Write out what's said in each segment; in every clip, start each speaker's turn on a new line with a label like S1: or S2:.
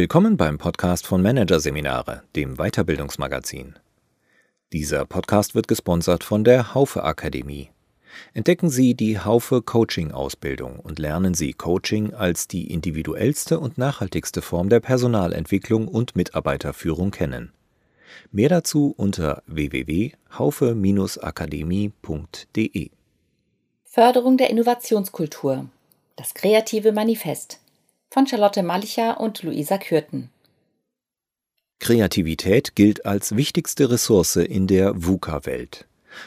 S1: Willkommen beim Podcast von Managerseminare, dem Weiterbildungsmagazin. Dieser Podcast wird gesponsert von der Haufe Akademie. Entdecken Sie die Haufe Coaching Ausbildung und lernen Sie Coaching als die individuellste und nachhaltigste Form der Personalentwicklung und Mitarbeiterführung kennen. Mehr dazu unter www.haufe-akademie.de.
S2: Förderung der Innovationskultur. Das kreative Manifest von Charlotte Malicher und Luisa Kürten.
S1: Kreativität gilt als wichtigste Ressource in der VUCA-Welt.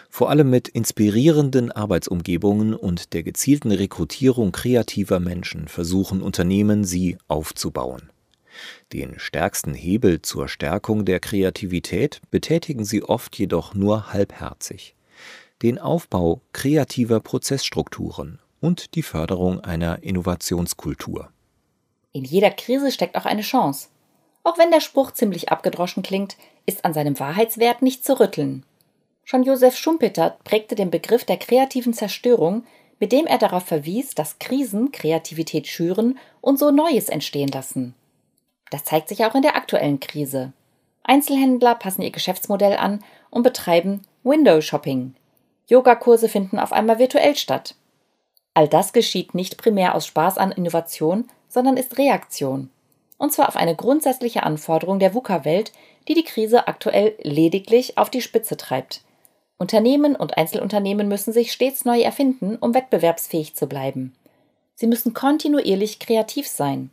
S1: Vor allem mit inspirierenden Arbeitsumgebungen und der gezielten Rekrutierung kreativer Menschen versuchen Unternehmen, sie aufzubauen. Den stärksten Hebel zur Stärkung der Kreativität betätigen sie oft jedoch nur halbherzig. Den Aufbau kreativer Prozessstrukturen und die Förderung einer Innovationskultur.
S2: In jeder Krise steckt auch eine Chance. Auch wenn der Spruch ziemlich abgedroschen klingt, ist an seinem Wahrheitswert nicht zu rütteln. Schon Josef Schumpeter prägte den Begriff der kreativen Zerstörung, mit dem er darauf verwies, dass Krisen Kreativität schüren und so Neues entstehen lassen. Das zeigt sich auch in der aktuellen Krise. Einzelhändler passen ihr Geschäftsmodell an und betreiben Window Shopping. Yogakurse finden auf einmal virtuell statt. All das geschieht nicht primär aus Spaß an Innovation, sondern ist Reaktion. Und zwar auf eine grundsätzliche Anforderung der VUCA-Welt, die die Krise aktuell lediglich auf die Spitze treibt. Unternehmen und Einzelunternehmen müssen sich stets neu erfinden, um wettbewerbsfähig zu bleiben. Sie müssen kontinuierlich kreativ sein.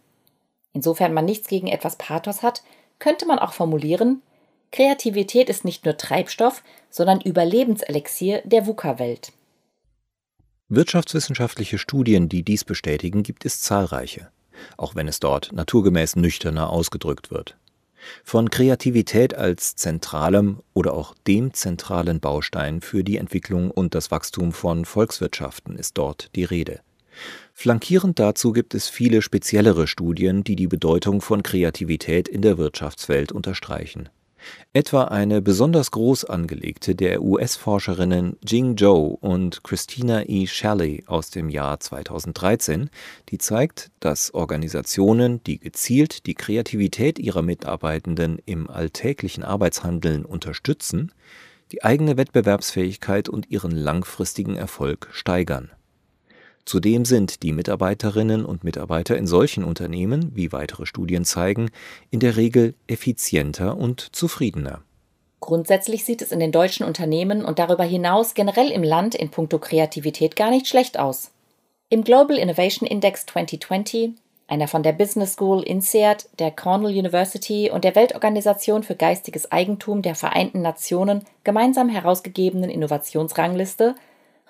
S2: Insofern man nichts gegen etwas Pathos hat, könnte man auch formulieren, Kreativität ist nicht nur Treibstoff, sondern Überlebenselixier der VUCA-Welt.
S1: Wirtschaftswissenschaftliche Studien, die dies bestätigen, gibt es zahlreiche auch wenn es dort naturgemäß nüchterner ausgedrückt wird. Von Kreativität als zentralem oder auch dem zentralen Baustein für die Entwicklung und das Wachstum von Volkswirtschaften ist dort die Rede. Flankierend dazu gibt es viele speziellere Studien, die die Bedeutung von Kreativität in der Wirtschaftswelt unterstreichen. Etwa eine besonders groß angelegte der US-Forscherinnen Jing Zhou und Christina E. Shelley aus dem Jahr 2013, die zeigt, dass Organisationen, die gezielt die Kreativität ihrer Mitarbeitenden im alltäglichen Arbeitshandeln unterstützen, die eigene Wettbewerbsfähigkeit und ihren langfristigen Erfolg steigern Zudem sind die Mitarbeiterinnen und Mitarbeiter in solchen Unternehmen, wie weitere Studien zeigen, in der Regel effizienter und zufriedener.
S2: Grundsätzlich sieht es in den deutschen Unternehmen und darüber hinaus generell im Land in puncto Kreativität gar nicht schlecht aus. Im Global Innovation Index 2020, einer von der Business School INSEAD, der Cornell University und der Weltorganisation für geistiges Eigentum der Vereinten Nationen gemeinsam herausgegebenen Innovationsrangliste,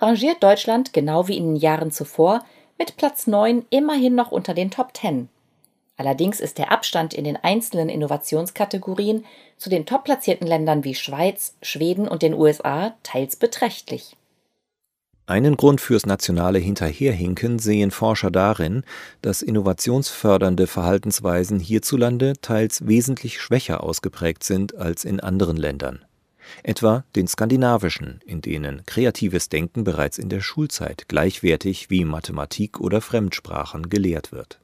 S2: rangiert Deutschland genau wie in den Jahren zuvor mit Platz 9 immerhin noch unter den Top 10. Allerdings ist der Abstand in den einzelnen Innovationskategorien zu den top platzierten Ländern wie Schweiz, Schweden und den USA teils beträchtlich.
S1: Einen Grund fürs nationale Hinterherhinken sehen Forscher darin, dass innovationsfördernde Verhaltensweisen hierzulande teils wesentlich schwächer ausgeprägt sind als in anderen Ländern etwa den skandinavischen, in denen kreatives Denken bereits in der Schulzeit gleichwertig wie Mathematik oder Fremdsprachen gelehrt wird.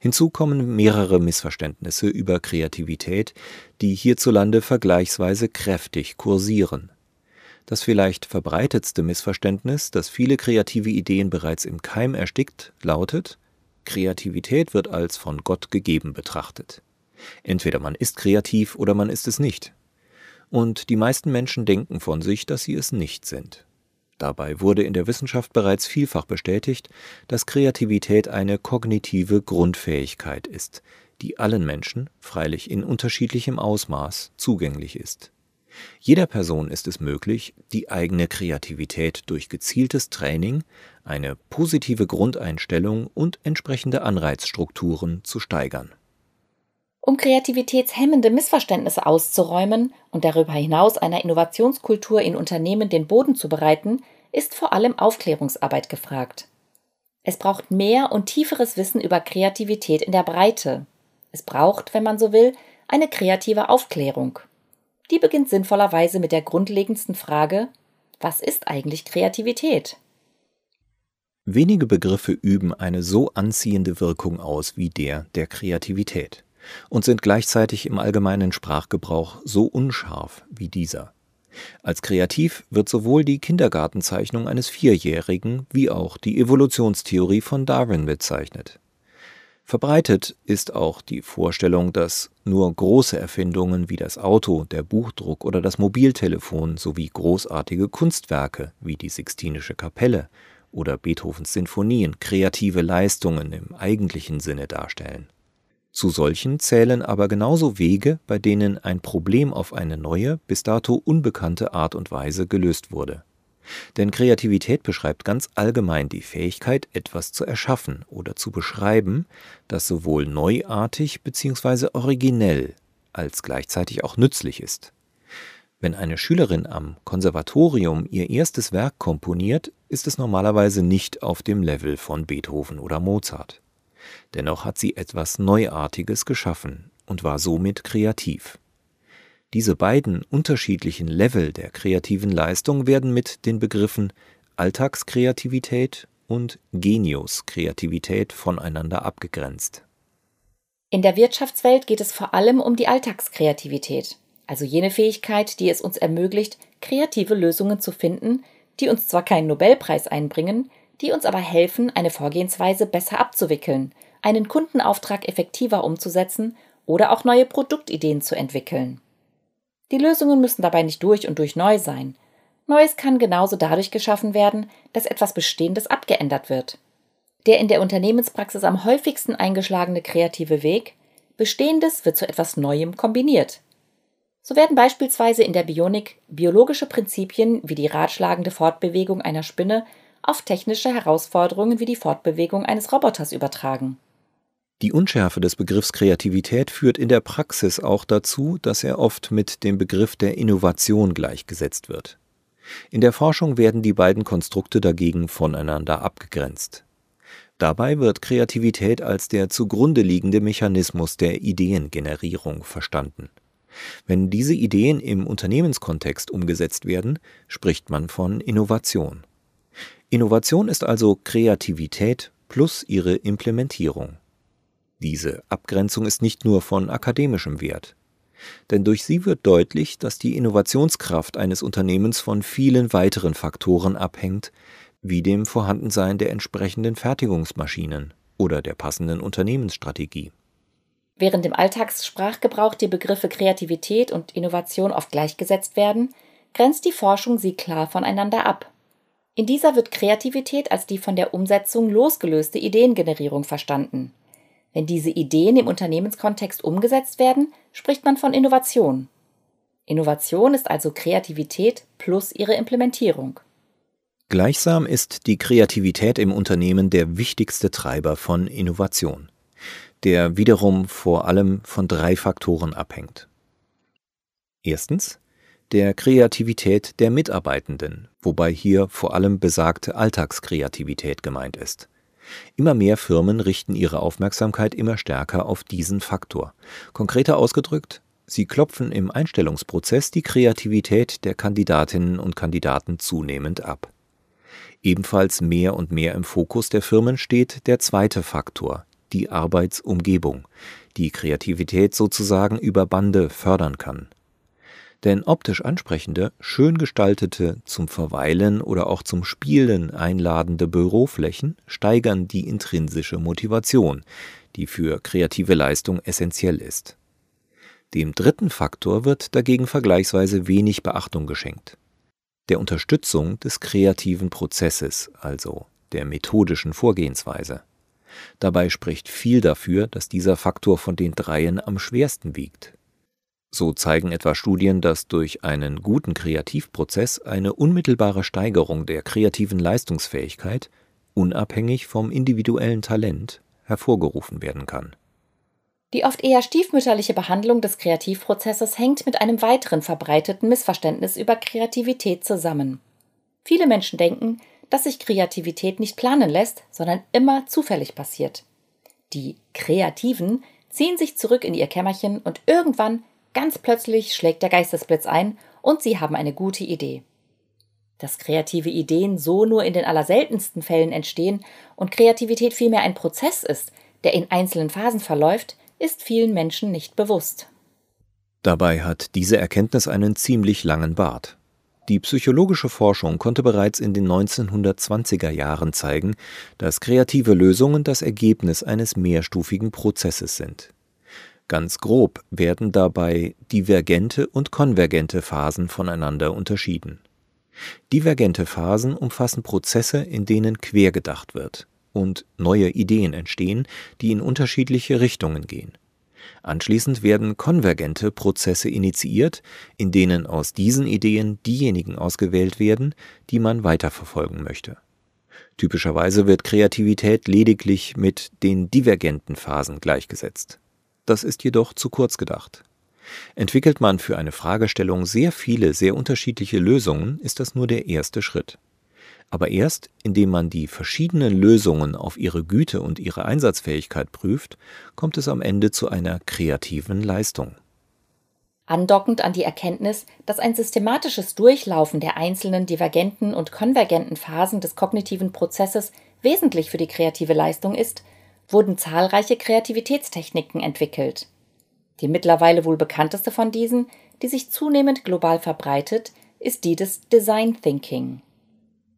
S1: Hinzu kommen mehrere Missverständnisse über Kreativität, die hierzulande vergleichsweise kräftig kursieren. Das vielleicht verbreitetste Missverständnis, das viele kreative Ideen bereits im Keim erstickt, lautet Kreativität wird als von Gott gegeben betrachtet. Entweder man ist kreativ oder man ist es nicht und die meisten Menschen denken von sich, dass sie es nicht sind. Dabei wurde in der Wissenschaft bereits vielfach bestätigt, dass Kreativität eine kognitive Grundfähigkeit ist, die allen Menschen, freilich in unterschiedlichem Ausmaß, zugänglich ist. Jeder Person ist es möglich, die eigene Kreativität durch gezieltes Training, eine positive Grundeinstellung und entsprechende Anreizstrukturen zu steigern.
S2: Um kreativitätshemmende Missverständnisse auszuräumen und darüber hinaus einer Innovationskultur in Unternehmen den Boden zu bereiten, ist vor allem Aufklärungsarbeit gefragt. Es braucht mehr und tieferes Wissen über Kreativität in der Breite. Es braucht, wenn man so will, eine kreative Aufklärung. Die beginnt sinnvollerweise mit der grundlegendsten Frage, was ist eigentlich Kreativität?
S1: Wenige Begriffe üben eine so anziehende Wirkung aus wie der der Kreativität. Und sind gleichzeitig im allgemeinen Sprachgebrauch so unscharf wie dieser. Als kreativ wird sowohl die Kindergartenzeichnung eines Vierjährigen wie auch die Evolutionstheorie von Darwin bezeichnet. Verbreitet ist auch die Vorstellung, dass nur große Erfindungen wie das Auto, der Buchdruck oder das Mobiltelefon sowie großartige Kunstwerke wie die Sixtinische Kapelle oder Beethovens Sinfonien kreative Leistungen im eigentlichen Sinne darstellen. Zu solchen zählen aber genauso Wege, bei denen ein Problem auf eine neue, bis dato unbekannte Art und Weise gelöst wurde denn Kreativität beschreibt ganz allgemein die Fähigkeit, etwas zu erschaffen oder zu beschreiben, das sowohl neuartig bzw. originell als gleichzeitig auch nützlich ist. Wenn eine Schülerin am Konservatorium ihr erstes Werk komponiert, ist es normalerweise nicht auf dem Level von Beethoven oder Mozart. Dennoch hat sie etwas Neuartiges geschaffen und war somit kreativ. Diese beiden unterschiedlichen Level der kreativen Leistung werden mit den Begriffen Alltagskreativität und Geniuskreativität voneinander abgegrenzt.
S2: In der Wirtschaftswelt geht es vor allem um die Alltagskreativität, also jene Fähigkeit, die es uns ermöglicht, kreative Lösungen zu finden, die uns zwar keinen Nobelpreis einbringen, die uns aber helfen, eine Vorgehensweise besser abzuwickeln, einen Kundenauftrag effektiver umzusetzen oder auch neue Produktideen zu entwickeln. Die Lösungen müssen dabei nicht durch und durch neu sein. Neues kann genauso dadurch geschaffen werden, dass etwas Bestehendes abgeändert wird. Der in der Unternehmenspraxis am häufigsten eingeschlagene kreative Weg, Bestehendes wird zu etwas Neuem kombiniert. So werden beispielsweise in der Bionik biologische Prinzipien wie die ratschlagende Fortbewegung einer Spinne auf technische Herausforderungen wie die Fortbewegung eines Roboters übertragen.
S1: Die Unschärfe des Begriffs Kreativität führt in der Praxis auch dazu, dass er oft mit dem Begriff der Innovation gleichgesetzt wird. In der Forschung werden die beiden Konstrukte dagegen voneinander abgegrenzt. Dabei wird Kreativität als der zugrunde liegende Mechanismus der Ideengenerierung verstanden. Wenn diese Ideen im Unternehmenskontext umgesetzt werden, spricht man von Innovation. Innovation ist also Kreativität plus ihre Implementierung. Diese Abgrenzung ist nicht nur von akademischem Wert, denn durch sie wird deutlich, dass die Innovationskraft eines Unternehmens von vielen weiteren Faktoren abhängt, wie dem Vorhandensein der entsprechenden Fertigungsmaschinen oder der passenden Unternehmensstrategie.
S2: Während im Alltagssprachgebrauch die Begriffe Kreativität und Innovation oft gleichgesetzt werden, grenzt die Forschung sie klar voneinander ab. In dieser wird Kreativität als die von der Umsetzung losgelöste Ideengenerierung verstanden. Wenn diese Ideen im Unternehmenskontext umgesetzt werden, spricht man von Innovation. Innovation ist also Kreativität plus ihre Implementierung.
S1: Gleichsam ist die Kreativität im Unternehmen der wichtigste Treiber von Innovation, der wiederum vor allem von drei Faktoren abhängt. Erstens der Kreativität der Mitarbeitenden, wobei hier vor allem besagte Alltagskreativität gemeint ist. Immer mehr Firmen richten ihre Aufmerksamkeit immer stärker auf diesen Faktor. Konkreter ausgedrückt, sie klopfen im Einstellungsprozess die Kreativität der Kandidatinnen und Kandidaten zunehmend ab. Ebenfalls mehr und mehr im Fokus der Firmen steht der zweite Faktor, die Arbeitsumgebung, die Kreativität sozusagen über Bande fördern kann denn optisch ansprechende, schön gestaltete, zum Verweilen oder auch zum Spielen einladende Büroflächen steigern die intrinsische Motivation, die für kreative Leistung essentiell ist. Dem dritten Faktor wird dagegen vergleichsweise wenig Beachtung geschenkt. Der Unterstützung des kreativen Prozesses, also der methodischen Vorgehensweise. Dabei spricht viel dafür, dass dieser Faktor von den dreien am schwersten wiegt. So zeigen etwa Studien, dass durch einen guten Kreativprozess eine unmittelbare Steigerung der kreativen Leistungsfähigkeit, unabhängig vom individuellen Talent, hervorgerufen werden kann.
S2: Die oft eher stiefmütterliche Behandlung des Kreativprozesses hängt mit einem weiteren verbreiteten Missverständnis über Kreativität zusammen. Viele Menschen denken, dass sich Kreativität nicht planen lässt, sondern immer zufällig passiert. Die Kreativen ziehen sich zurück in ihr Kämmerchen und irgendwann Ganz plötzlich schlägt der Geistesblitz ein und sie haben eine gute Idee. Dass kreative Ideen so nur in den allerseltensten Fällen entstehen und Kreativität vielmehr ein Prozess ist, der in einzelnen Phasen verläuft, ist vielen Menschen nicht bewusst.
S1: Dabei hat diese Erkenntnis einen ziemlich langen Bart. Die psychologische Forschung konnte bereits in den 1920er Jahren zeigen, dass kreative Lösungen das Ergebnis eines mehrstufigen Prozesses sind. Ganz grob werden dabei divergente und konvergente Phasen voneinander unterschieden. Divergente Phasen umfassen Prozesse, in denen quergedacht wird und neue Ideen entstehen, die in unterschiedliche Richtungen gehen. Anschließend werden konvergente Prozesse initiiert, in denen aus diesen Ideen diejenigen ausgewählt werden, die man weiterverfolgen möchte. Typischerweise wird Kreativität lediglich mit den divergenten Phasen gleichgesetzt. Das ist jedoch zu kurz gedacht. Entwickelt man für eine Fragestellung sehr viele, sehr unterschiedliche Lösungen, ist das nur der erste Schritt aber erst indem man die verschiedenen Lösungen auf ihre Güte und ihre Einsatzfähigkeit prüft, kommt es am Ende zu einer kreativen Leistung.
S2: Andockend an die Erkenntnis, dass ein systematisches Durchlaufen der einzelnen divergenten und konvergenten Phasen des kognitiven Prozesses wesentlich für die kreative Leistung ist, wurden zahlreiche Kreativitätstechniken entwickelt. Die mittlerweile wohl bekannteste von diesen, die sich zunehmend global verbreitet, ist die des Design Thinking.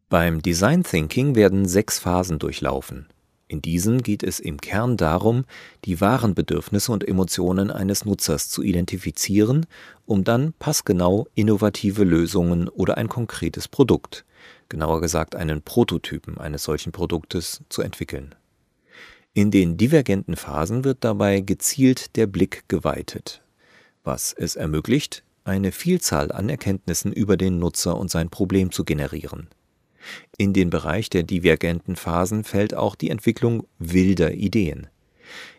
S1: Beim Design Thinking werden sechs Phasen durchlaufen. In diesen geht es im Kern darum, die wahren Bedürfnisse und Emotionen eines Nutzers zu identifizieren, um dann passgenau innovative Lösungen oder ein konkretes Produkt, genauer gesagt einen Prototypen eines solchen Produktes, zu entwickeln. In den divergenten Phasen wird dabei gezielt der Blick geweitet, was es ermöglicht, eine Vielzahl an Erkenntnissen über den Nutzer und sein Problem zu generieren. In den Bereich der divergenten Phasen fällt auch die Entwicklung wilder Ideen.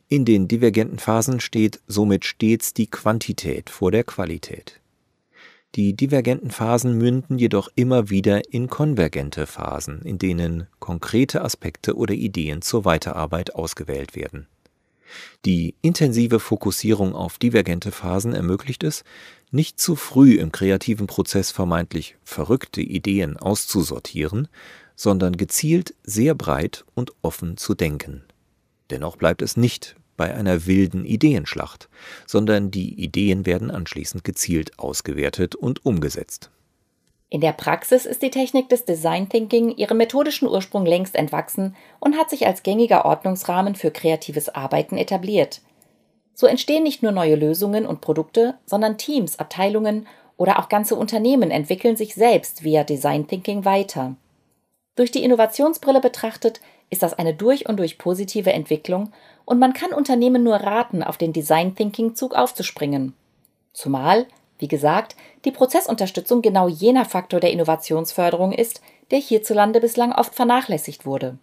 S1: In den divergenten Phasen steht somit stets die Quantität vor der Qualität. Die divergenten Phasen münden jedoch immer wieder in konvergente Phasen, in denen konkrete Aspekte oder Ideen zur Weiterarbeit ausgewählt werden. Die intensive Fokussierung auf divergente Phasen ermöglicht es, nicht zu früh im kreativen Prozess vermeintlich verrückte Ideen auszusortieren, sondern gezielt sehr breit und offen zu denken. Dennoch bleibt es nicht bei einer wilden Ideenschlacht, sondern die Ideen werden anschließend gezielt ausgewertet und umgesetzt.
S2: In der Praxis ist die Technik des Design Thinking ihrem methodischen Ursprung längst entwachsen und hat sich als gängiger Ordnungsrahmen für kreatives Arbeiten etabliert. So entstehen nicht nur neue Lösungen und Produkte, sondern Teams, Abteilungen oder auch ganze Unternehmen entwickeln sich selbst via Design Thinking weiter. Durch die Innovationsbrille betrachtet ist das eine durch und durch positive Entwicklung und man kann Unternehmen nur raten, auf den Design Thinking Zug aufzuspringen. Zumal wie gesagt, die Prozessunterstützung genau jener Faktor der Innovationsförderung ist, der hierzulande bislang oft vernachlässigt wurde.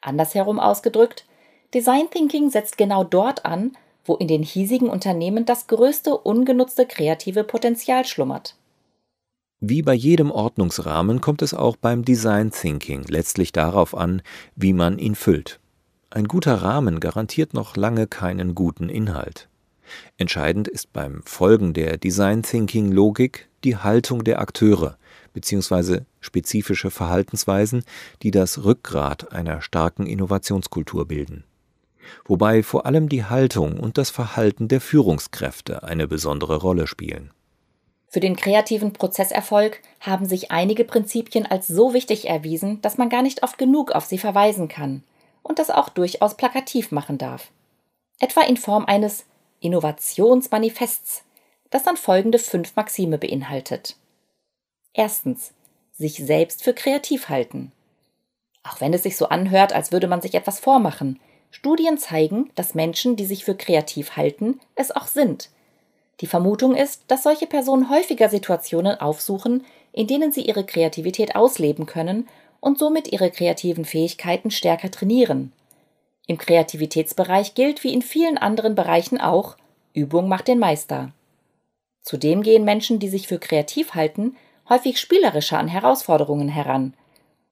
S2: Andersherum ausgedrückt, Design Thinking setzt genau dort an, wo in den hiesigen Unternehmen das größte ungenutzte kreative Potenzial schlummert.
S1: Wie bei jedem Ordnungsrahmen kommt es auch beim Design Thinking letztlich darauf an, wie man ihn füllt. Ein guter Rahmen garantiert noch lange keinen guten Inhalt. Entscheidend ist beim Folgen der Design Thinking Logik die Haltung der Akteure bzw. spezifische Verhaltensweisen, die das Rückgrat einer starken Innovationskultur bilden. Wobei vor allem die Haltung und das Verhalten der Führungskräfte eine besondere Rolle spielen.
S2: Für den kreativen Prozesserfolg haben sich einige Prinzipien als so wichtig erwiesen, dass man gar nicht oft genug auf sie verweisen kann und das auch durchaus plakativ machen darf. Etwa in Form eines Innovationsmanifests, das dann folgende fünf Maxime beinhaltet. Erstens, sich selbst für kreativ halten. Auch wenn es sich so anhört, als würde man sich etwas vormachen, Studien zeigen, dass Menschen, die sich für kreativ halten, es auch sind. Die Vermutung ist, dass solche Personen häufiger Situationen aufsuchen, in denen sie ihre Kreativität ausleben können und somit ihre kreativen Fähigkeiten stärker trainieren. Im Kreativitätsbereich gilt wie in vielen anderen Bereichen auch, Übung macht den Meister. Zudem gehen Menschen, die sich für kreativ halten, häufig spielerischer an Herausforderungen heran.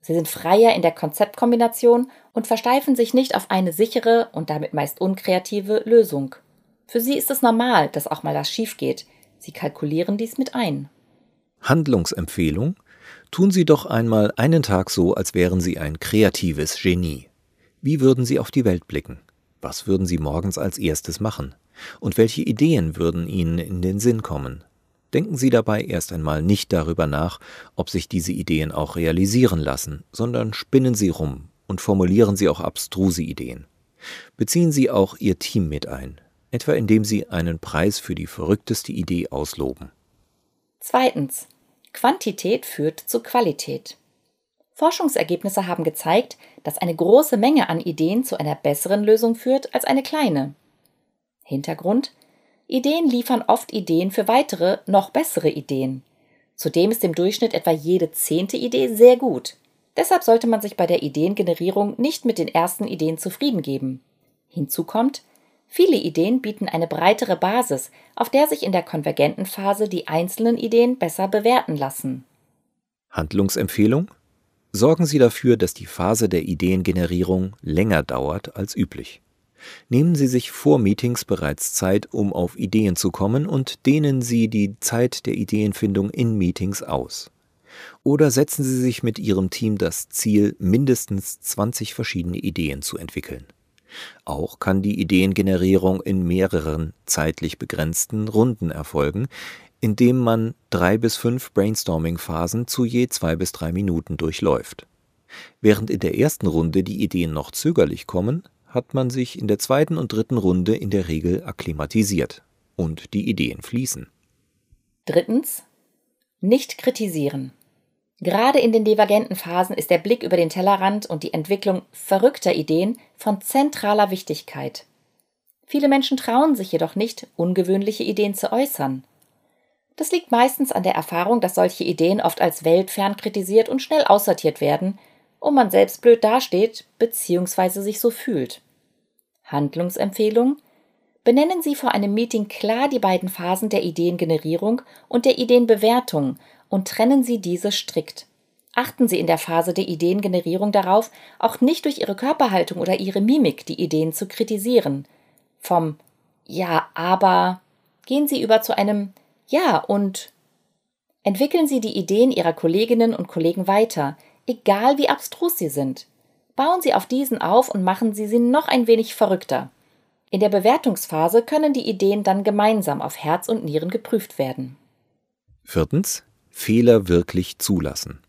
S2: Sie sind freier in der Konzeptkombination und versteifen sich nicht auf eine sichere und damit meist unkreative Lösung. Für sie ist es normal, dass auch mal das schief geht. Sie kalkulieren dies mit ein.
S1: Handlungsempfehlung? Tun Sie doch einmal einen Tag so, als wären Sie ein kreatives Genie. Wie würden Sie auf die Welt blicken? Was würden Sie morgens als erstes machen? Und welche Ideen würden Ihnen in den Sinn kommen? Denken Sie dabei erst einmal nicht darüber nach, ob sich diese Ideen auch realisieren lassen, sondern spinnen Sie rum und formulieren Sie auch abstruse Ideen. Beziehen Sie auch Ihr Team mit ein, etwa indem Sie einen Preis für die verrückteste Idee ausloben.
S2: Zweitens. Quantität führt zu Qualität. Forschungsergebnisse haben gezeigt, dass eine große Menge an Ideen zu einer besseren Lösung führt als eine kleine. Hintergrund Ideen liefern oft Ideen für weitere, noch bessere Ideen. Zudem ist im Durchschnitt etwa jede zehnte Idee sehr gut. Deshalb sollte man sich bei der Ideengenerierung nicht mit den ersten Ideen zufrieden geben. Hinzu kommt, viele Ideen bieten eine breitere Basis, auf der sich in der konvergenten Phase die einzelnen Ideen besser bewerten lassen.
S1: Handlungsempfehlung? Sorgen Sie dafür, dass die Phase der Ideengenerierung länger dauert als üblich. Nehmen Sie sich vor Meetings bereits Zeit, um auf Ideen zu kommen, und dehnen Sie die Zeit der Ideenfindung in Meetings aus. Oder setzen Sie sich mit Ihrem Team das Ziel, mindestens 20 verschiedene Ideen zu entwickeln. Auch kann die Ideengenerierung in mehreren zeitlich begrenzten Runden erfolgen, indem man drei bis fünf Brainstorming-Phasen zu je zwei bis drei Minuten durchläuft. Während in der ersten Runde die Ideen noch zögerlich kommen, hat man sich in der zweiten und dritten Runde in der Regel akklimatisiert und die Ideen fließen.
S2: Drittens. Nicht kritisieren. Gerade in den divergenten Phasen ist der Blick über den Tellerrand und die Entwicklung verrückter Ideen von zentraler Wichtigkeit. Viele Menschen trauen sich jedoch nicht, ungewöhnliche Ideen zu äußern. Das liegt meistens an der Erfahrung, dass solche Ideen oft als weltfern kritisiert und schnell aussortiert werden und man selbst blöd dasteht bzw. sich so fühlt. Handlungsempfehlung Benennen Sie vor einem Meeting klar die beiden Phasen der Ideengenerierung und der Ideenbewertung und trennen Sie diese strikt. Achten Sie in der Phase der Ideengenerierung darauf, auch nicht durch Ihre Körperhaltung oder Ihre Mimik die Ideen zu kritisieren. Vom Ja, aber gehen Sie über zu einem Ja und entwickeln Sie die Ideen Ihrer Kolleginnen und Kollegen weiter, egal wie abstrus sie sind. Bauen Sie auf diesen auf und machen Sie sie noch ein wenig verrückter. In der Bewertungsphase können die Ideen dann gemeinsam auf Herz und Nieren geprüft werden.
S1: Viertens. Fehler wirklich zulassen.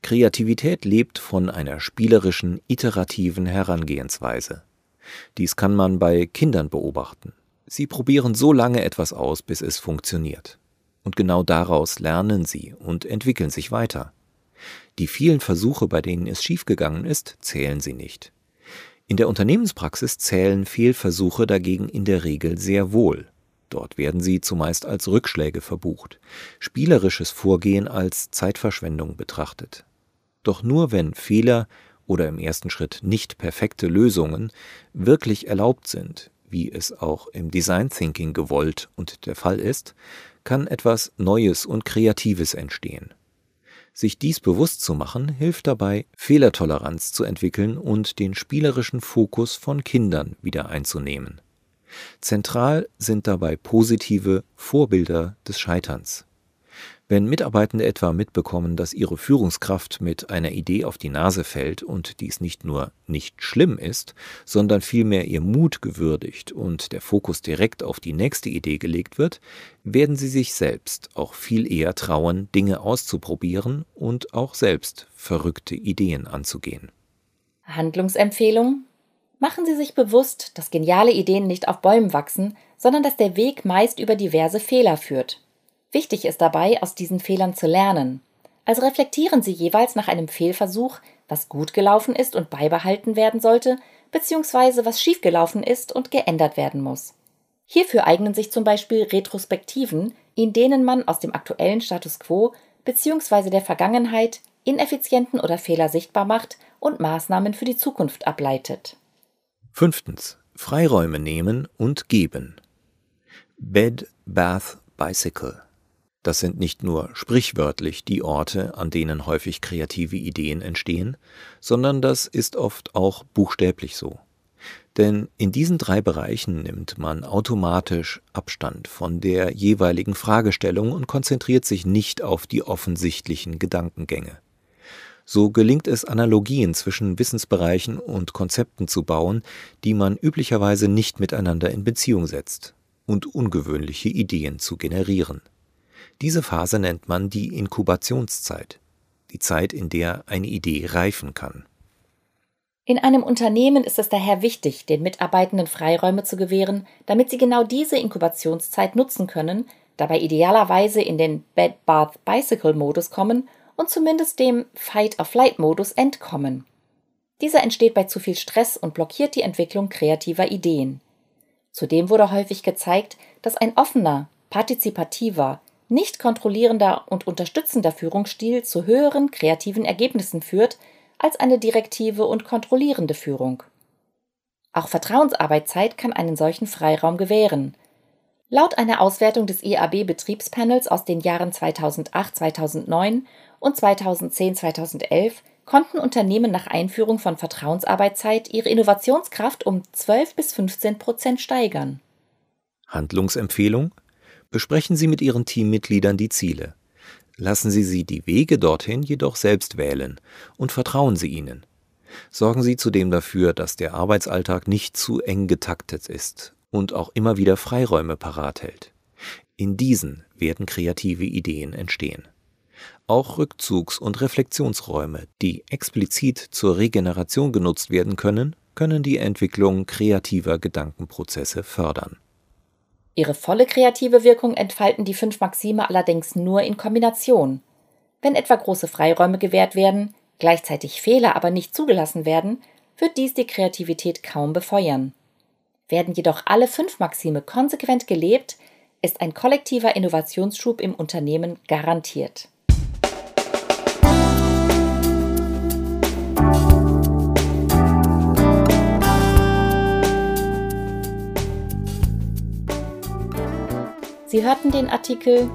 S1: Kreativität lebt von einer spielerischen, iterativen Herangehensweise. Dies kann man bei Kindern beobachten. Sie probieren so lange etwas aus, bis es funktioniert. Und genau daraus lernen sie und entwickeln sich weiter. Die vielen Versuche, bei denen es schiefgegangen ist, zählen sie nicht. In der Unternehmenspraxis zählen Fehlversuche dagegen in der Regel sehr wohl. Dort werden sie zumeist als Rückschläge verbucht, spielerisches Vorgehen als Zeitverschwendung betrachtet. Doch nur wenn Fehler oder im ersten Schritt nicht perfekte Lösungen wirklich erlaubt sind, wie es auch im Design Thinking gewollt und der Fall ist, kann etwas Neues und Kreatives entstehen. Sich dies bewusst zu machen, hilft dabei, Fehlertoleranz zu entwickeln und den spielerischen Fokus von Kindern wieder einzunehmen. Zentral sind dabei positive Vorbilder des Scheiterns. Wenn Mitarbeitende etwa mitbekommen, dass ihre Führungskraft mit einer Idee auf die Nase fällt und dies nicht nur nicht schlimm ist, sondern vielmehr ihr Mut gewürdigt und der Fokus direkt auf die nächste Idee gelegt wird, werden sie sich selbst auch viel eher trauen, Dinge auszuprobieren und auch selbst verrückte Ideen anzugehen.
S2: Handlungsempfehlung Machen Sie sich bewusst, dass geniale Ideen nicht auf Bäumen wachsen, sondern dass der Weg meist über diverse Fehler führt. Wichtig ist dabei, aus diesen Fehlern zu lernen. Also reflektieren Sie jeweils nach einem Fehlversuch, was gut gelaufen ist und beibehalten werden sollte, beziehungsweise was schiefgelaufen ist und geändert werden muss. Hierfür eignen sich zum Beispiel Retrospektiven, in denen man aus dem aktuellen Status quo bzw. der Vergangenheit Ineffizienten oder Fehler sichtbar macht und Maßnahmen für die Zukunft ableitet.
S1: Fünftens. Freiräume nehmen und geben. Bed, Bath, Bicycle. Das sind nicht nur sprichwörtlich die Orte, an denen häufig kreative Ideen entstehen, sondern das ist oft auch buchstäblich so. Denn in diesen drei Bereichen nimmt man automatisch Abstand von der jeweiligen Fragestellung und konzentriert sich nicht auf die offensichtlichen Gedankengänge. So gelingt es, Analogien zwischen Wissensbereichen und Konzepten zu bauen, die man üblicherweise nicht miteinander in Beziehung setzt, und ungewöhnliche Ideen zu generieren. Diese Phase nennt man die Inkubationszeit, die Zeit, in der eine Idee reifen kann.
S2: In einem Unternehmen ist es daher wichtig, den Mitarbeitenden Freiräume zu gewähren, damit sie genau diese Inkubationszeit nutzen können, dabei idealerweise in den Bed-Bath-Bicycle-Modus kommen und zumindest dem Fight-or-Flight-Modus entkommen. Dieser entsteht bei zu viel Stress und blockiert die Entwicklung kreativer Ideen. Zudem wurde häufig gezeigt, dass ein offener, partizipativer, nicht kontrollierender und unterstützender Führungsstil zu höheren kreativen Ergebnissen führt als eine direktive und kontrollierende Führung. Auch Vertrauensarbeitszeit kann einen solchen Freiraum gewähren. Laut einer Auswertung des IAB-Betriebspanels aus den Jahren 2008-2009 und 2010-2011 konnten Unternehmen nach Einführung von Vertrauensarbeitszeit ihre Innovationskraft um 12 bis 15 Prozent steigern.
S1: Handlungsempfehlung? Besprechen Sie mit Ihren Teammitgliedern die Ziele. Lassen Sie sie die Wege dorthin jedoch selbst wählen und vertrauen Sie ihnen. Sorgen Sie zudem dafür, dass der Arbeitsalltag nicht zu eng getaktet ist und auch immer wieder Freiräume parat hält. In diesen werden kreative Ideen entstehen. Auch Rückzugs- und Reflexionsräume, die explizit zur Regeneration genutzt werden können, können die Entwicklung kreativer Gedankenprozesse fördern.
S2: Ihre volle kreative Wirkung entfalten die fünf Maxime allerdings nur in Kombination. Wenn etwa große Freiräume gewährt werden, gleichzeitig Fehler aber nicht zugelassen werden, wird dies die Kreativität kaum befeuern. Werden jedoch alle fünf Maxime konsequent gelebt, ist ein kollektiver Innovationsschub im Unternehmen garantiert. Sie hörten den Artikel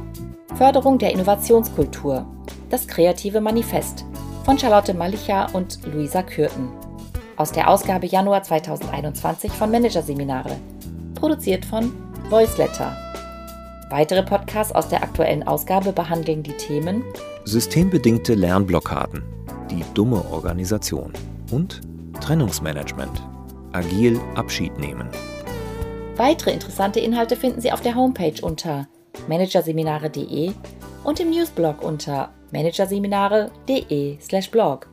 S2: Förderung der Innovationskultur, das kreative Manifest von Charlotte Malicha und Luisa Kürten aus der Ausgabe Januar 2021 von Managerseminare, produziert von Voiceletter. Weitere Podcasts aus der aktuellen Ausgabe behandeln die Themen
S1: Systembedingte Lernblockaden, die dumme Organisation und Trennungsmanagement, agil Abschied nehmen.
S2: Weitere interessante Inhalte finden Sie auf der Homepage unter managerseminare.de und im Newsblog unter managerseminare.de/blog.